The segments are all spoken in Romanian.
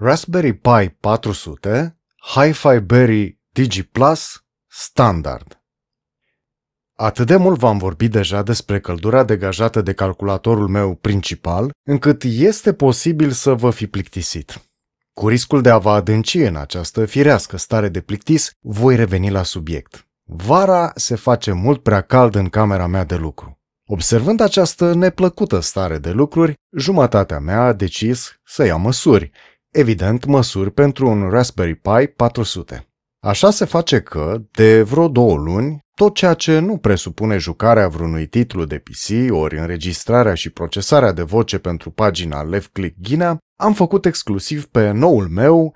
Raspberry Pi 400, Hi-Fi Berry DigiPlus Standard. Atât de mult v-am vorbit deja despre căldura degajată de calculatorul meu principal, încât este posibil să vă fi plictisit. Cu riscul de a vă adânci în această firească stare de plictis, voi reveni la subiect. Vara se face mult prea cald în camera mea de lucru. Observând această neplăcută stare de lucruri, jumătatea mea a decis să ia măsuri, evident măsuri pentru un Raspberry Pi 400. Așa se face că, de vreo două luni, tot ceea ce nu presupune jucarea vreunui titlu de PC ori înregistrarea și procesarea de voce pentru pagina Left Click Ghina, am făcut exclusiv pe noul meu...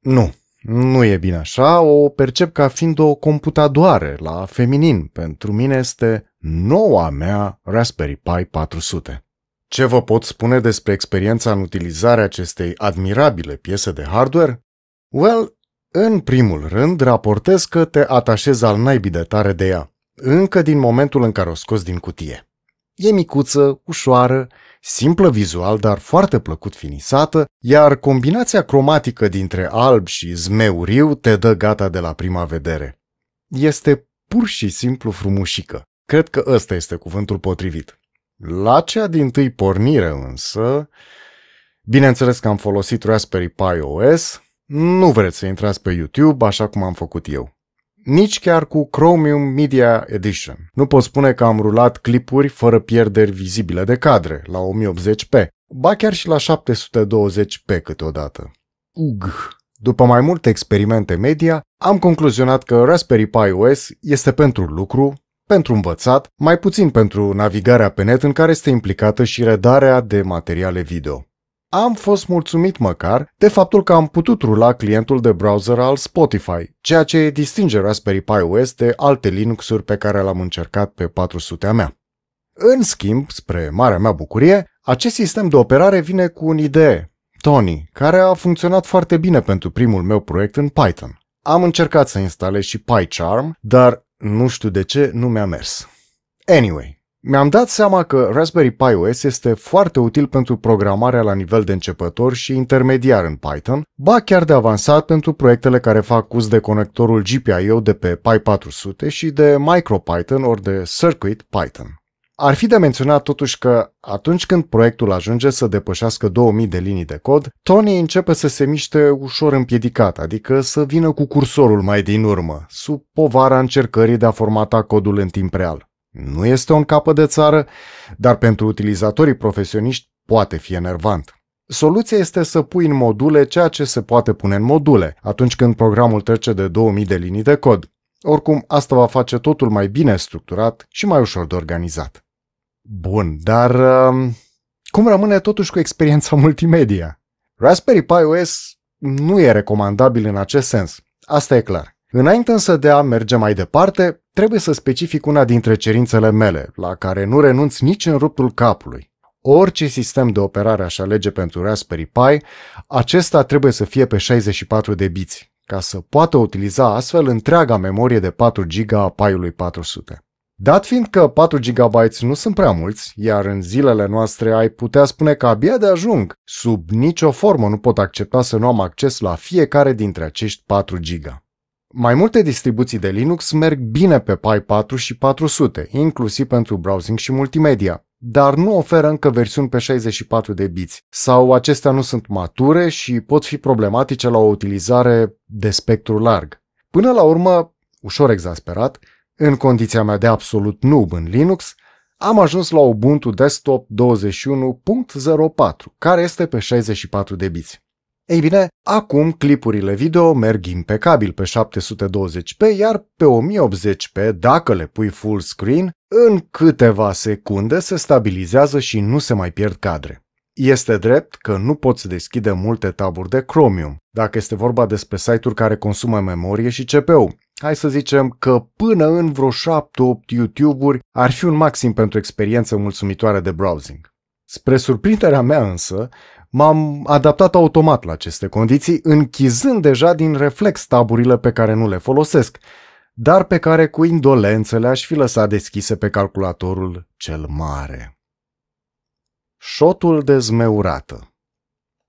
Nu, nu e bine așa, o percep ca fiind o computadoare la feminin. Pentru mine este noua mea Raspberry Pi 400. Ce vă pot spune despre experiența în utilizarea acestei admirabile piese de hardware? Well, în primul rând, raportez că te atașezi al naibii de tare de ea, încă din momentul în care o scos din cutie. E micuță, ușoară, simplă vizual, dar foarte plăcut finisată, iar combinația cromatică dintre alb și zmeuriu te dă gata de la prima vedere. Este pur și simplu frumușică. Cred că ăsta este cuvântul potrivit. La cea din tâi pornire însă, bineînțeles că am folosit Raspberry Pi OS, nu vreți să intrați pe YouTube așa cum am făcut eu. Nici chiar cu Chromium Media Edition. Nu pot spune că am rulat clipuri fără pierderi vizibile de cadre, la 1080p, ba chiar și la 720p câteodată. Ugh! După mai multe experimente media, am concluzionat că Raspberry Pi OS este pentru lucru, pentru învățat, mai puțin pentru navigarea pe net în care este implicată și redarea de materiale video am fost mulțumit măcar de faptul că am putut rula clientul de browser al Spotify, ceea ce distinge Raspberry Pi OS de alte Linux-uri pe care l-am încercat pe 400-a mea. În schimb, spre marea mea bucurie, acest sistem de operare vine cu un IDE, Tony, care a funcționat foarte bine pentru primul meu proiect în Python. Am încercat să instalez și PyCharm, dar nu știu de ce nu mi-a mers. Anyway, mi-am dat seama că Raspberry Pi OS este foarte util pentru programarea la nivel de începător și intermediar în Python, ba chiar de avansat pentru proiectele care fac uz de conectorul GPIO de pe Pi 400 și de MicroPython ori de Circuit Python. Ar fi de menționat totuși că atunci când proiectul ajunge să depășească 2000 de linii de cod, Tony începe să se miște ușor împiedicat, adică să vină cu cursorul mai din urmă, sub povara încercării de a formata codul în timp real. Nu este un capăt de țară, dar pentru utilizatorii profesioniști poate fi enervant. Soluția este să pui în module ceea ce se poate pune în module atunci când programul trece de 2000 de linii de cod. Oricum, asta va face totul mai bine structurat și mai ușor de organizat. Bun, dar uh, cum rămâne totuși cu experiența multimedia? Raspberry Pi OS nu e recomandabil în acest sens. Asta e clar. Înainte însă de a merge mai departe, trebuie să specific una dintre cerințele mele, la care nu renunț nici în ruptul capului. Orice sistem de operare aș alege pentru Raspberry Pi, acesta trebuie să fie pe 64 de biți, ca să poată utiliza astfel întreaga memorie de 4 GB a Pi-ului 400. Dat fiind că 4 GB nu sunt prea mulți, iar în zilele noastre ai putea spune că abia de ajung, sub nicio formă nu pot accepta să nu am acces la fiecare dintre acești 4 GB. Mai multe distribuții de Linux merg bine pe Pi 4 și 400, inclusiv pentru browsing și multimedia, dar nu oferă încă versiuni pe 64 de biți, sau acestea nu sunt mature și pot fi problematice la o utilizare de spectru larg. Până la urmă, ușor exasperat, în condiția mea de absolut noob în Linux, am ajuns la Ubuntu Desktop 21.04, care este pe 64 de biți. Ei bine, acum clipurile video merg impecabil pe 720p, iar pe 1080p, dacă le pui full screen, în câteva secunde se stabilizează și nu se mai pierd cadre. Este drept că nu poți deschide multe taburi de Chromium, dacă este vorba despre site-uri care consumă memorie și CPU. Hai să zicem că până în vreo 7-8 YouTube-uri ar fi un maxim pentru experiență mulțumitoare de browsing. Spre surprinderea mea însă, m-am adaptat automat la aceste condiții, închizând deja din reflex taburile pe care nu le folosesc, dar pe care cu indolență le-aș fi lăsat deschise pe calculatorul cel mare. Șotul de zmeurată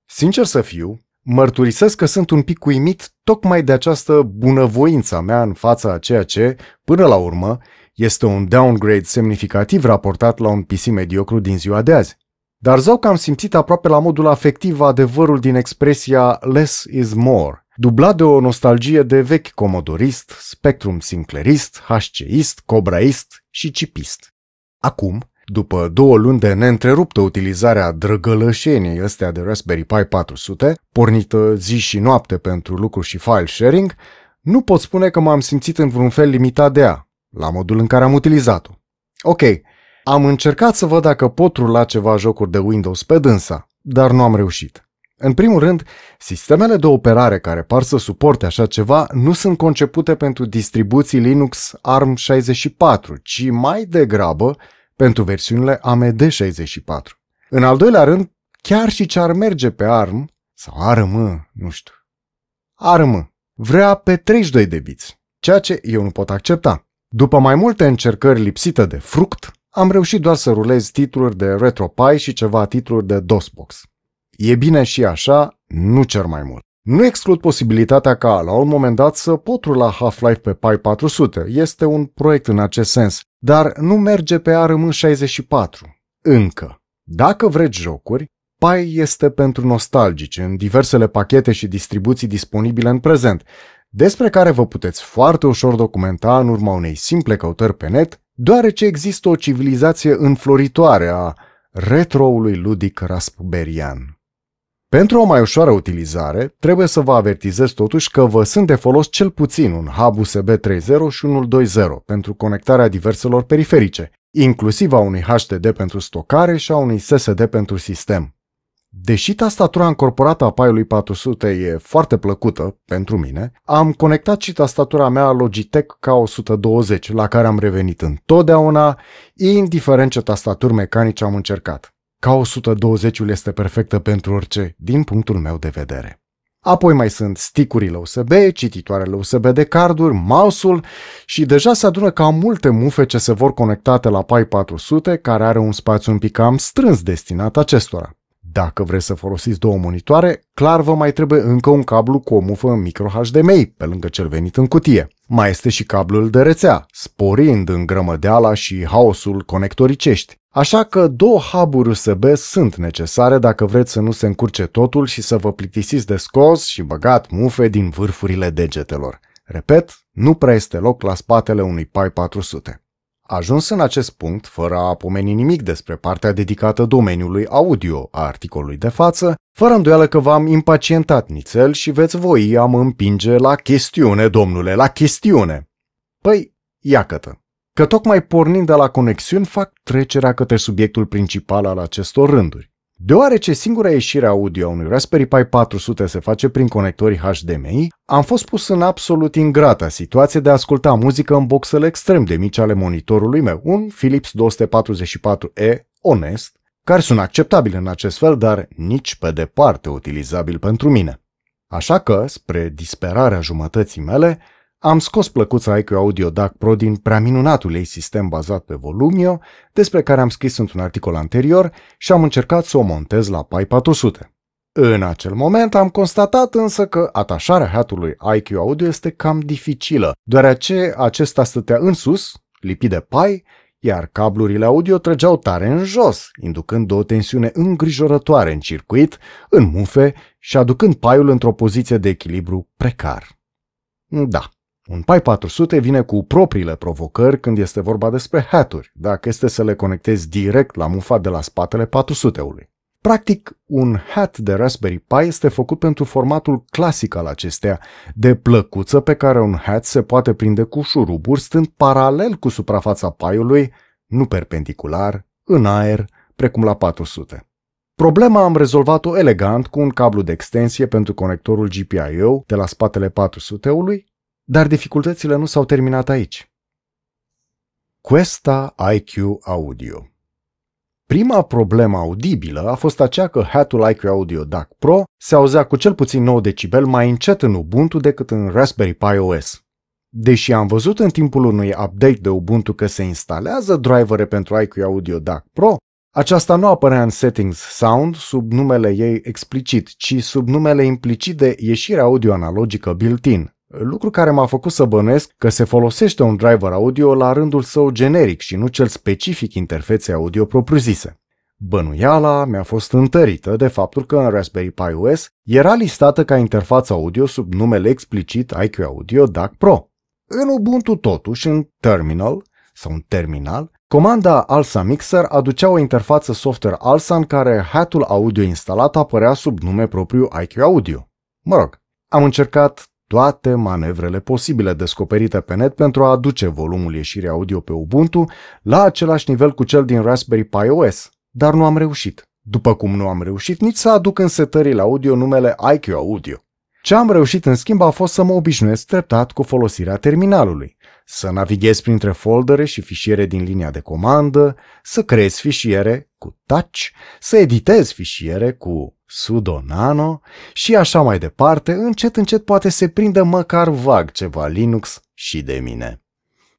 Sincer să fiu, Mărturisesc că sunt un pic uimit tocmai de această bunăvoință a mea în fața a ceea ce, până la urmă, este un downgrade semnificativ raportat la un PC mediocru din ziua de azi. Dar zău că am simțit aproape la modul afectiv adevărul din expresia less is more, dublat de o nostalgie de vechi comodorist, Spectrum Sinclairist, HCist, Cobraist și Chipist. Acum, după două luni de neîntreruptă utilizarea drăgălășeniei ăstea de Raspberry Pi 400, pornită zi și noapte pentru lucru și file sharing, nu pot spune că m-am simțit în vreun fel limitat de ea, la modul în care am utilizat-o. Ok, am încercat să văd dacă pot rula ceva jocuri de Windows pe dânsa, dar nu am reușit. În primul rând, sistemele de operare care par să suporte așa ceva nu sunt concepute pentru distribuții Linux ARM64, ci mai degrabă pentru versiunile AMD64. În al doilea rând, chiar și ce ar merge pe ARM, sau ARM, nu știu, ARM, vrea pe 32 de biți, ceea ce eu nu pot accepta. După mai multe încercări lipsite de fruct, am reușit doar să rulez titluri de RetroPie și ceva titluri de DOSBox. E bine și așa, nu cer mai mult. Nu exclud posibilitatea ca la un moment dat să pot rula Half-Life pe Pi 400. Este un proiect în acest sens, dar nu merge pe ARM64. Încă. Dacă vreți jocuri, Pi este pentru nostalgici în diversele pachete și distribuții disponibile în prezent, despre care vă puteți foarte ușor documenta în urma unei simple căutări pe net, deoarece există o civilizație înfloritoare a retroului ludic raspberian. Pentru o mai ușoară utilizare, trebuie să vă avertizez totuși că vă sunt de folos cel puțin un hub USB 3.0 și unul 2.0 pentru conectarea diverselor periferice, inclusiv a unui HDD pentru stocare și a unui SSD pentru sistem. Deși tastatura încorporată a Pi-ului 400 e foarte plăcută pentru mine, am conectat și tastatura mea Logitech K120, la care am revenit întotdeauna, indiferent ce tastaturi mecanice am încercat. K120-ul este perfectă pentru orice, din punctul meu de vedere. Apoi mai sunt sticurile USB, cititoarele USB de carduri, mouse-ul și deja se adună cam multe mufe ce se vor conectate la Pi 400, care are un spațiu un pic cam strâns destinat acestora. Dacă vreți să folosiți două monitoare, clar vă mai trebuie încă un cablu cu o mufă micro HDMI, pe lângă cel venit în cutie. Mai este și cablul de rețea, sporind în grămădeala și haosul conectoricești. Așa că două hub-uri USB sunt necesare dacă vreți să nu se încurce totul și să vă plictisiți de scos și băgat mufe din vârfurile degetelor. Repet, nu prea este loc la spatele unui Pi 400. Ajuns în acest punct, fără a pomeni nimic despre partea dedicată domeniului audio a articolului de față, fără îndoială că v-am impacientat nițel și veți voi am împinge la chestiune, domnule, la chestiune. Păi, iacătă, că tocmai pornind de la conexiuni fac trecerea către subiectul principal al acestor rânduri. Deoarece singura ieșire audio a unui Raspberry Pi 400 se face prin conectorii HDMI, am fost pus în absolut ingrata situație de a asculta muzică în boxele extrem de mici ale monitorului meu, un Philips 244E onest, care sunt acceptabil în acest fel, dar nici pe departe utilizabil pentru mine. Așa că, spre disperarea jumătății mele, am scos plăcuța IQ Audio DAC Pro din prea minunatul ei sistem bazat pe Volumio, despre care am scris într-un articol anterior și am încercat să o montez la Pi 400. În acel moment am constatat însă că atașarea hatului IQ Audio este cam dificilă, deoarece acesta stătea în sus, lipit de Pi, iar cablurile audio trăgeau tare în jos, inducând o tensiune îngrijorătoare în circuit, în mufe și aducând paiul într-o poziție de echilibru precar. Da, un Pi 400 vine cu propriile provocări când este vorba despre haturi, dacă este să le conectezi direct la mufa de la spatele 400-ului. Practic, un hat de Raspberry Pi este făcut pentru formatul clasic al acesteia, de plăcuță pe care un hat se poate prinde cu șuruburi stând paralel cu suprafața paiului, nu perpendicular, în aer, precum la 400. Problema am rezolvat-o elegant cu un cablu de extensie pentru conectorul GPIO de la spatele 400-ului dar dificultățile nu s-au terminat aici. Questa IQ Audio Prima problemă audibilă a fost aceea că hatul IQ Audio DAC Pro se auzea cu cel puțin 9 decibel mai încet în Ubuntu decât în Raspberry Pi OS. Deși am văzut în timpul unui update de Ubuntu că se instalează drivere pentru IQ Audio DAC Pro, Aceasta nu apărea în Settings Sound sub numele ei explicit, ci sub numele implicit de ieșire audio analogică built-in, lucru care m-a făcut să bănuiesc că se folosește un driver audio la rândul său generic și nu cel specific interfeței audio propriu-zise. Bănuiala mi-a fost întărită de faptul că în Raspberry Pi OS era listată ca interfață audio sub numele explicit IQ Audio DAC Pro. În Ubuntu totuși, în Terminal sau în Terminal, comanda ALSA Mixer aducea o interfață software ALSA în care hatul audio instalat apărea sub nume propriu IQ Audio. Mă rog, am încercat toate manevrele posibile descoperite pe net pentru a aduce volumul ieșirii audio pe Ubuntu la același nivel cu cel din Raspberry Pi OS, dar nu am reușit. După cum nu am reușit nici să aduc în setările audio numele IQ Audio. Ce am reușit în schimb a fost să mă obișnuiesc treptat cu folosirea terminalului, să navighez printre foldere și fișiere din linia de comandă, să creez fișiere cu touch, să editez fișiere cu sudo nano și așa mai departe, încet încet poate se prindă măcar vag ceva Linux și de mine.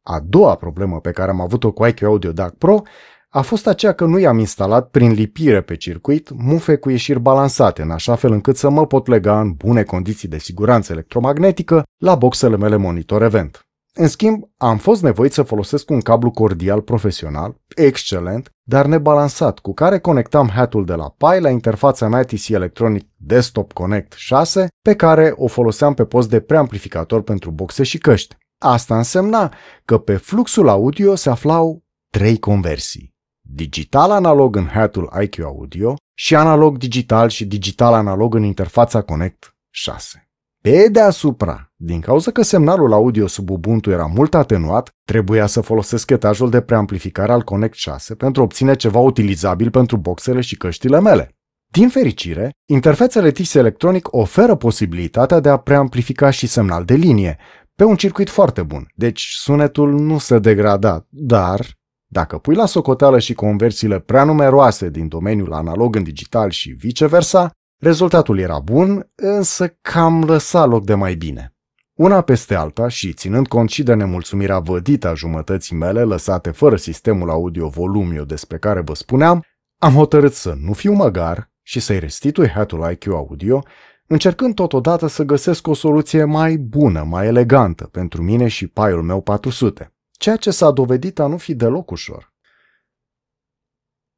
A doua problemă pe care am avut-o cu IQ Audio DAC Pro a fost aceea că nu i-am instalat prin lipire pe circuit mufe cu ieșiri balansate, în așa fel încât să mă pot lega în bune condiții de siguranță electromagnetică la boxele mele monitor event. În schimb, am fost nevoit să folosesc un cablu cordial profesional, excelent, dar nebalansat, cu care conectam hatul de la Pi la interfața mea TC Electronic Desktop Connect 6, pe care o foloseam pe post de preamplificator pentru boxe și căști. Asta însemna că pe fluxul audio se aflau trei conversii digital analog în hatul IQ Audio și analog digital și digital analog în interfața Connect 6. Pe deasupra, din cauza că semnalul audio sub Ubuntu era mult atenuat, trebuia să folosesc etajul de preamplificare al Connect 6 pentru a obține ceva utilizabil pentru boxele și căștile mele. Din fericire, interfețele TIS Electronic oferă posibilitatea de a preamplifica și semnal de linie, pe un circuit foarte bun, deci sunetul nu se degrada, dar dacă pui la socoteală și conversiile prea numeroase din domeniul analog în digital și viceversa, rezultatul era bun, însă cam lăsa loc de mai bine. Una peste alta și ținând cont și de nemulțumirea vădită a jumătății mele lăsate fără sistemul audio volumio despre care vă spuneam, am hotărât să nu fiu măgar și să-i restitui hatul IQ Audio, încercând totodată să găsesc o soluție mai bună, mai elegantă pentru mine și paiul meu 400 ceea ce s-a dovedit a nu fi deloc ușor.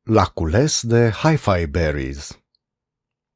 La cules de hi-fi berries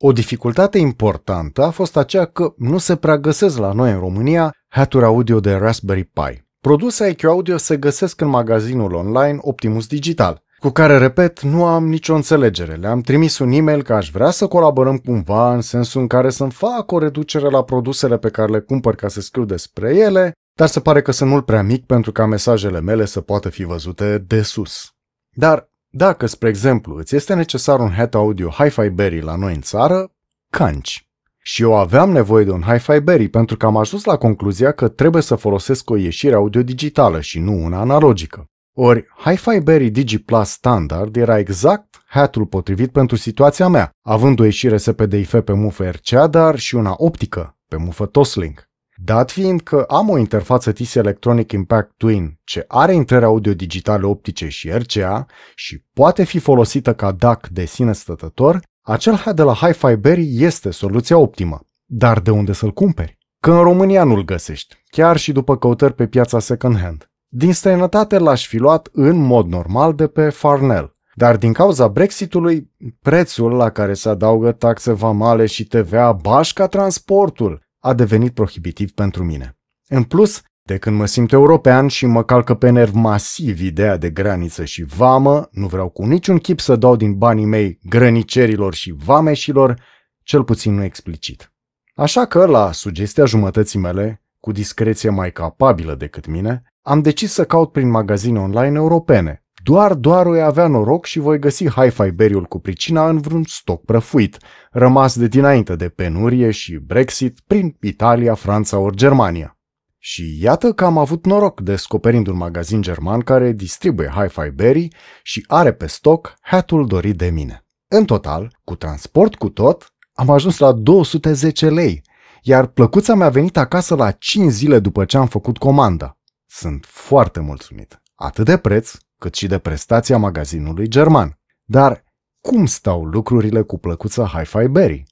O dificultate importantă a fost aceea că nu se prea găsesc la noi în România haturi audio de Raspberry Pi. Produse IQ Audio se găsesc în magazinul online Optimus Digital, cu care, repet, nu am nicio înțelegere. Le-am trimis un e-mail că aș vrea să colaborăm cumva în sensul în care să-mi fac o reducere la produsele pe care le cumpăr ca să scriu despre ele, dar se pare că sunt mult prea mic pentru ca mesajele mele să poată fi văzute de sus. Dar dacă, spre exemplu, îți este necesar un head audio Hi-Fi Berry la noi în țară, canci. Și eu aveam nevoie de un Hi-Fi Berry pentru că am ajuns la concluzia că trebuie să folosesc o ieșire audio digitală și nu una analogică. Ori Hi-Fi Berry Digi Plus Standard era exact hatul potrivit pentru situația mea, având o ieșire SPDIF pe mufă RCA, dar și una optică pe mufă Toslink. Dat fiind că am o interfață TIS Electronic Impact Twin ce are intrări audio digitale optice și RCA și poate fi folosită ca DAC de sine stătător, acel head de la Hi-Fi Berry este soluția optimă. Dar de unde să-l cumperi? Că în România nu-l găsești, chiar și după căutări pe piața second-hand. Din străinătate l-aș fi luat în mod normal de pe Farnell, dar din cauza Brexitului, prețul la care se adaugă taxe vamale și TVA bașca transportul a devenit prohibitiv pentru mine. În plus, de când mă simt european și mă calcă pe nerv masiv ideea de graniță și vamă, nu vreau cu niciun chip să dau din banii mei grănicerilor și vameșilor, cel puțin nu explicit. Așa că, la sugestia jumătății mele, cu discreție mai capabilă decât mine, am decis să caut prin magazine online europene, doar, doar o avea noroc și voi găsi hi-fi beriul cu pricina în vreun stoc prăfuit, rămas de dinainte de penurie și Brexit prin Italia, Franța ori Germania. Și iată că am avut noroc descoperind un magazin german care distribuie Hi-Fi Berry și are pe stoc hatul dorit de mine. În total, cu transport cu tot, am ajuns la 210 lei, iar plăcuța mi-a venit acasă la 5 zile după ce am făcut comanda. Sunt foarte mulțumit. Atât de preț, cât și de prestația magazinului german. Dar cum stau lucrurile cu plăcuța Hi-Fi Berry?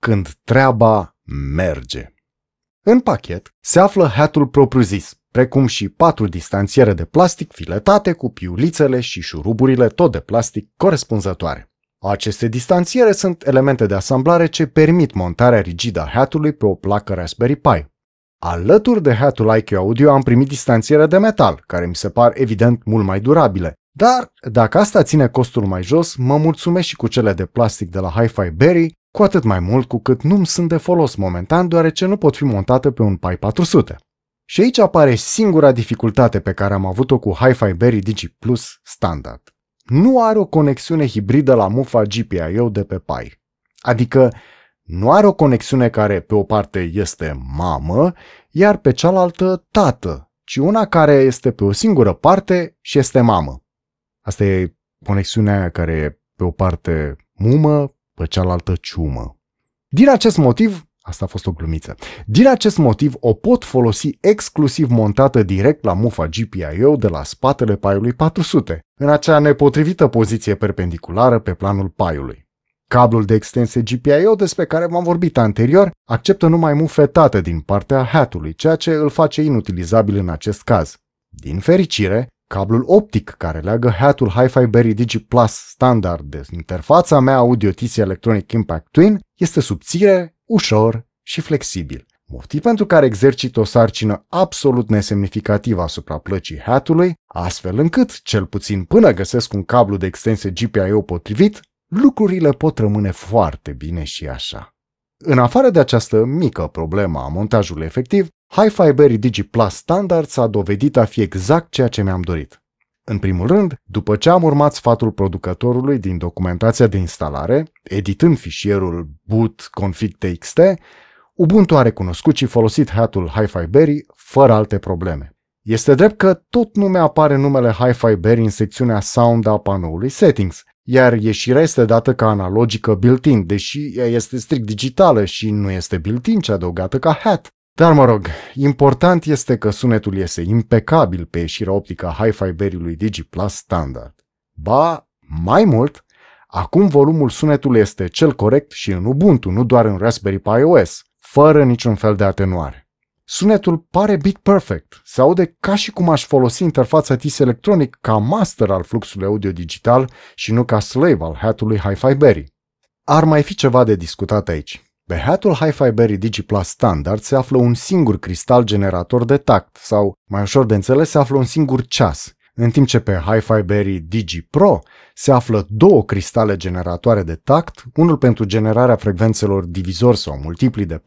Când treaba merge. În pachet se află hatul propriu-zis, precum și patru distanțiere de plastic filetate cu piulițele și șuruburile tot de plastic corespunzătoare. Aceste distanțiere sunt elemente de asamblare ce permit montarea rigidă a hatului pe o placă Raspberry Pi. Alături de hatul IQ Audio am primit distanțiere de metal, care mi se par evident mult mai durabile. Dar, dacă asta ține costul mai jos, mă mulțumesc și cu cele de plastic de la Hi-Fi Berry, cu atât mai mult cu cât nu sunt de folos momentan, deoarece nu pot fi montate pe un Pi 400. Și aici apare singura dificultate pe care am avut-o cu Hi-Fi Berry Digi Plus standard. Nu are o conexiune hibridă la mufa GPIO de pe Pi. Adică nu are o conexiune care pe o parte este mamă, iar pe cealaltă tată, ci una care este pe o singură parte și este mamă. Asta e conexiunea care e pe o parte mumă, pe cealaltă ciumă. Din acest motiv, asta a fost o glumiță, din acest motiv o pot folosi exclusiv montată direct la mufa GPIO de la spatele paiului 400, în acea nepotrivită poziție perpendiculară pe planul paiului. Cablul de extensie GPIO despre care v-am vorbit anterior acceptă numai mufetate din partea hatului, ceea ce îl face inutilizabil în acest caz. Din fericire, cablul optic care leagă hatul Hi-Fi Berry Digi Plus standard de interfața mea audio TC Electronic Impact Twin este subțire, ușor și flexibil. Motiv pentru care exercit o sarcină absolut nesemnificativă asupra plăcii hatului, astfel încât, cel puțin până găsesc un cablu de extensie GPIO potrivit, lucrurile pot rămâne foarte bine și așa. În afară de această mică problemă a montajului efectiv, Hi-Fi Berry Digi Plus Standard s-a dovedit a fi exact ceea ce mi-am dorit. În primul rând, după ce am urmat sfatul producătorului din documentația de instalare, editând fișierul boot config.txt, Ubuntu a recunoscut și folosit hatul Hi-Fi Berry fără alte probleme. Este drept că tot nu mi-apare numele Hi-Fi Berry în secțiunea Sound a panoului Settings, iar ieșirea este dată ca analogică built-in, deși ea este strict digitală și nu este built-in, ci adăugată ca hat. Dar mă rog, important este că sunetul iese impecabil pe ieșirea optică a Hi-Fi Berry-ului DigiPlus standard. Ba, mai mult, acum volumul sunetului este cel corect și în Ubuntu, nu doar în Raspberry Pi OS, fără niciun fel de atenuare. Sunetul pare bit perfect, se aude ca și cum aș folosi interfața TIS Electronic ca master al fluxului audio digital și nu ca slave al hatului Hi-Fi Berry. Ar mai fi ceva de discutat aici. Pe hatul Hi-Fi Berry DigiPlus standard se află un singur cristal generator de tact sau, mai ușor de înțeles, se află un singur ceas, în timp ce pe Hi-Fi Berry Digi Pro se află două cristale generatoare de tact, unul pentru generarea frecvențelor divizor sau multipli de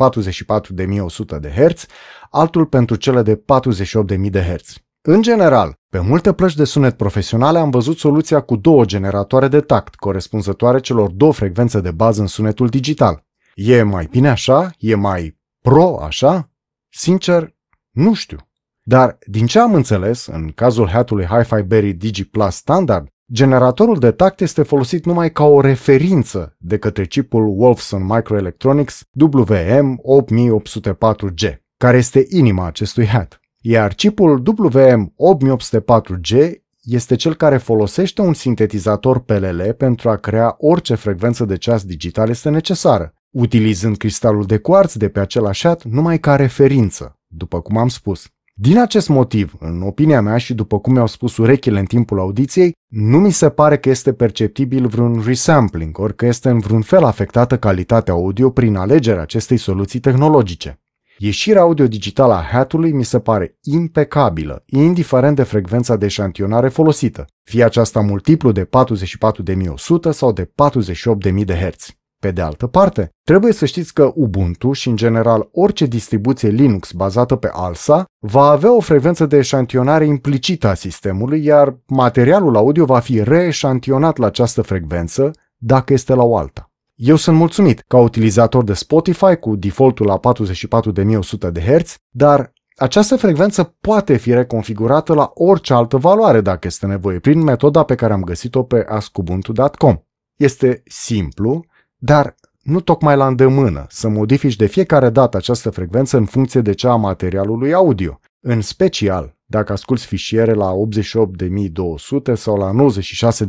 44.100 de Hz, altul pentru cele de 48.000 de Hz. În general, pe multe plăci de sunet profesionale am văzut soluția cu două generatoare de tact, corespunzătoare celor două frecvențe de bază în sunetul digital. E mai bine așa? E mai pro așa? Sincer, nu știu. Dar, din ce am înțeles, în cazul hatului Hi-Fi Berry Digi Plus standard, generatorul de tact este folosit numai ca o referință de către chipul Wolfson Microelectronics WM8804G, care este inima acestui hat. Iar chipul WM8804G este cel care folosește un sintetizator PLL pentru a crea orice frecvență de ceas digital este necesară, utilizând cristalul de cuarț de pe același hat numai ca referință, după cum am spus. Din acest motiv, în opinia mea și după cum mi-au spus urechile în timpul audiției, nu mi se pare că este perceptibil vreun resampling, ori că este în vreun fel afectată calitatea audio prin alegerea acestei soluții tehnologice. Ieșirea audio digitală a hatului mi se pare impecabilă, indiferent de frecvența de eșantionare folosită, fie aceasta multiplu de 44.100 sau de 48.000 de Hz. Pe de altă parte, trebuie să știți că Ubuntu și în general orice distribuție Linux bazată pe ALSA va avea o frecvență de eșantionare implicită a sistemului, iar materialul audio va fi reeșantionat la această frecvență dacă este la o alta. Eu sunt mulțumit ca utilizator de Spotify cu defaultul la 44.100 de Hz, dar această frecvență poate fi reconfigurată la orice altă valoare dacă este nevoie prin metoda pe care am găsit-o pe askubuntu.com. Este simplu, dar nu tocmai la îndemână să modifici de fiecare dată această frecvență în funcție de cea a materialului audio, în special dacă asculți fișiere la 88.200 sau la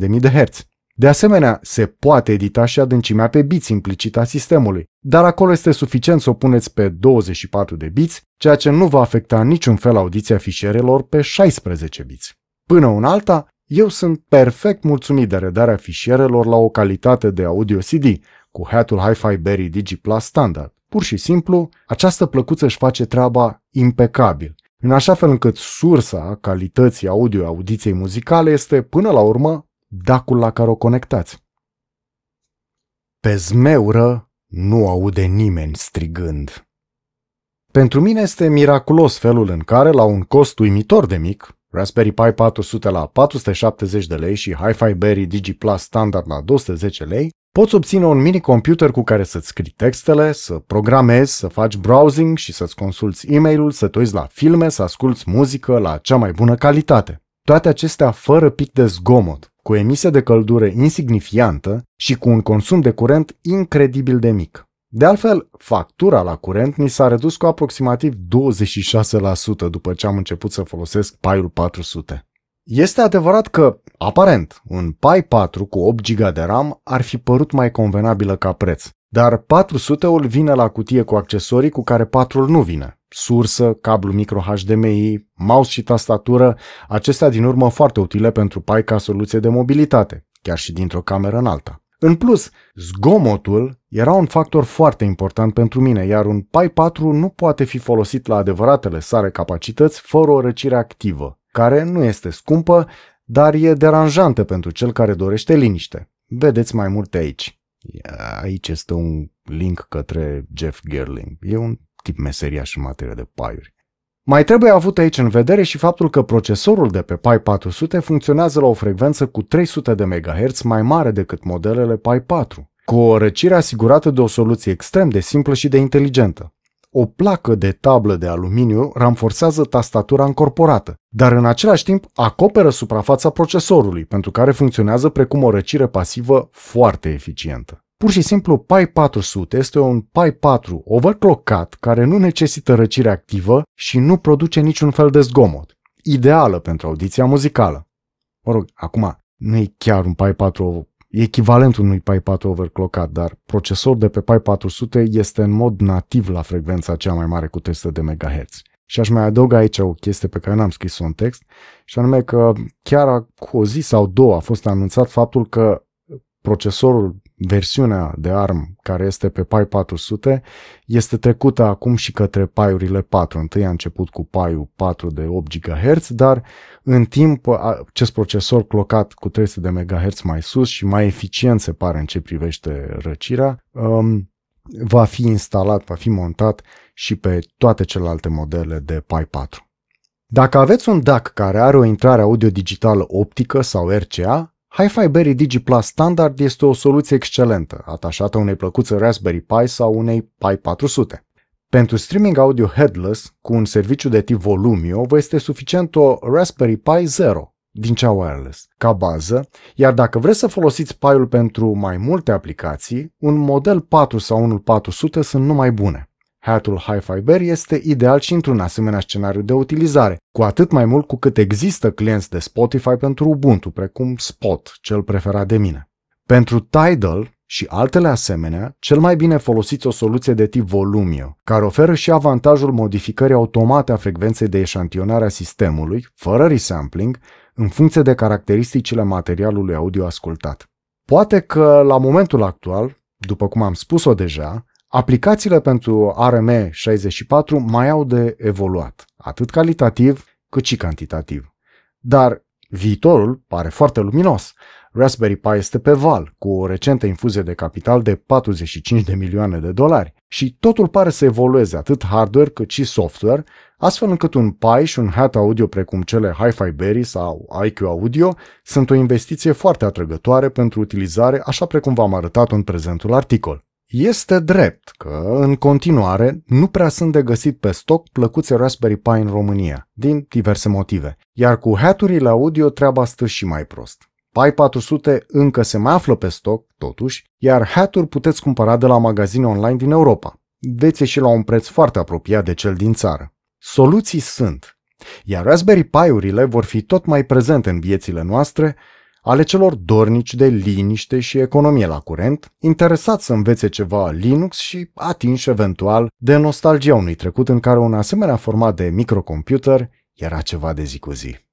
96.000 de Hz. De asemenea, se poate edita și adâncimea pe biți implicită a sistemului, dar acolo este suficient să o puneți pe 24 de biți, ceea ce nu va afecta niciun fel audiția fișierelor pe 16 biți. Până un alta, eu sunt perfect mulțumit de redarea fișierelor la o calitate de audio CD, cu hatul Hi-Fi Berry Digi Plus standard. Pur și simplu, această plăcuță își face treaba impecabil, în așa fel încât sursa calității audio audiției muzicale este, până la urmă, dacul la care o conectați. Pe zmeură nu aude nimeni strigând. Pentru mine este miraculos felul în care, la un cost uimitor de mic, Raspberry Pi 400 la 470 de lei și Hi-Fi Berry Digi Plus standard la 210 lei, poți obține un mini computer cu care să-ți scrii textele, să programezi, să faci browsing și să-ți consulți e-mail-ul, să te uiți la filme, să asculți muzică la cea mai bună calitate. Toate acestea fără pic de zgomot, cu o emisie de căldură insignifiantă și cu un consum de curent incredibil de mic. De altfel, factura la curent mi s-a redus cu aproximativ 26% după ce am început să folosesc Pi-ul 400. Este adevărat că, aparent, un Pi 4 cu 8 GB de RAM ar fi părut mai convenabilă ca preț, dar 400-ul vine la cutie cu accesorii cu care 4-ul nu vine. Sursă, cablu micro HDMI, mouse și tastatură, acestea din urmă foarte utile pentru Pi ca soluție de mobilitate, chiar și dintr-o cameră în alta. În plus, zgomotul era un factor foarte important pentru mine, iar un Pi 4 nu poate fi folosit la adevăratele sale capacități fără o răcire activă, care nu este scumpă, dar e deranjantă pentru cel care dorește liniște. Vedeți mai multe aici. Aici este un link către Jeff Gerling. E un tip meseriaș în materie de paiuri. Mai trebuie avut aici în vedere și faptul că procesorul de pe Pi 400 funcționează la o frecvență cu 300 de MHz mai mare decât modelele Pi 4, cu o răcire asigurată de o soluție extrem de simplă și de inteligentă. O placă de tablă de aluminiu ramforțează tastatura încorporată, dar în același timp acoperă suprafața procesorului, pentru care funcționează precum o răcire pasivă foarte eficientă. Pur și simplu, Pi 400 este un Pi 4 overclockat care nu necesită răcire activă și nu produce niciun fel de zgomot. Ideală pentru audiția muzicală. Mă rog, acum, nu e chiar un Pi 4, e echivalentul unui Pi 4 overclockat, dar procesorul de pe Pi 400 este în mod nativ la frecvența cea mai mare cu 300 de MHz. Și aș mai adăuga aici o chestie pe care n-am scris-o în text, și anume că chiar cu o zi sau două a fost anunțat faptul că procesorul versiunea de ARM care este pe Pi 400 este trecută acum și către Pi-urile 4. Întâi a început cu Pi 4 de 8 GHz, dar în timp acest procesor clocat cu 300 de MHz mai sus și mai eficient se pare în ce privește răcirea, um, va fi instalat, va fi montat și pe toate celelalte modele de Pi 4. Dacă aveți un DAC care are o intrare audio digitală optică sau RCA, Hi-Fi Berry Digi Plus Standard este o soluție excelentă, atașată unei plăcuțe Raspberry Pi sau unei Pi 400. Pentru streaming audio headless, cu un serviciu de tip Volumio, vă este suficient o Raspberry Pi 0 din cea wireless, ca bază, iar dacă vreți să folosiți Pi-ul pentru mai multe aplicații, un model 4 sau unul 400 sunt numai bune. Hatul Hi-Fi Bear este ideal și într-un asemenea scenariu de utilizare, cu atât mai mult cu cât există clienți de Spotify pentru Ubuntu, precum Spot, cel preferat de mine. Pentru Tidal și altele asemenea, cel mai bine folosiți o soluție de tip Volumio, care oferă și avantajul modificării automate a frecvenței de eșantionare a sistemului, fără resampling, în funcție de caracteristicile materialului audio ascultat. Poate că, la momentul actual, după cum am spus-o deja, Aplicațiile pentru RM64 mai au de evoluat, atât calitativ cât și cantitativ. Dar viitorul pare foarte luminos. Raspberry Pi este pe val, cu o recentă infuzie de capital de 45 de milioane de dolari și totul pare să evolueze atât hardware cât și software, astfel încât un Pi și un hat audio precum cele Hi-Fi Berry sau IQ Audio sunt o investiție foarte atrăgătoare pentru utilizare, așa precum v-am arătat în prezentul articol. Este drept că, în continuare, nu prea sunt de găsit pe stoc plăcuțe Raspberry Pi în România, din diverse motive, iar cu haturile audio treaba stă și mai prost. Pi 400 încă se mai află pe stoc, totuși, iar haturi puteți cumpăra de la magazine online din Europa. Veți și la un preț foarte apropiat de cel din țară. Soluții sunt, Iar Raspberry Pi-urile vor fi tot mai prezente în viețile noastre, ale celor dornici de liniște și economie la curent, interesați să învețe ceva Linux și atinși eventual de nostalgia unui trecut în care un asemenea format de microcomputer era ceva de zi cu zi.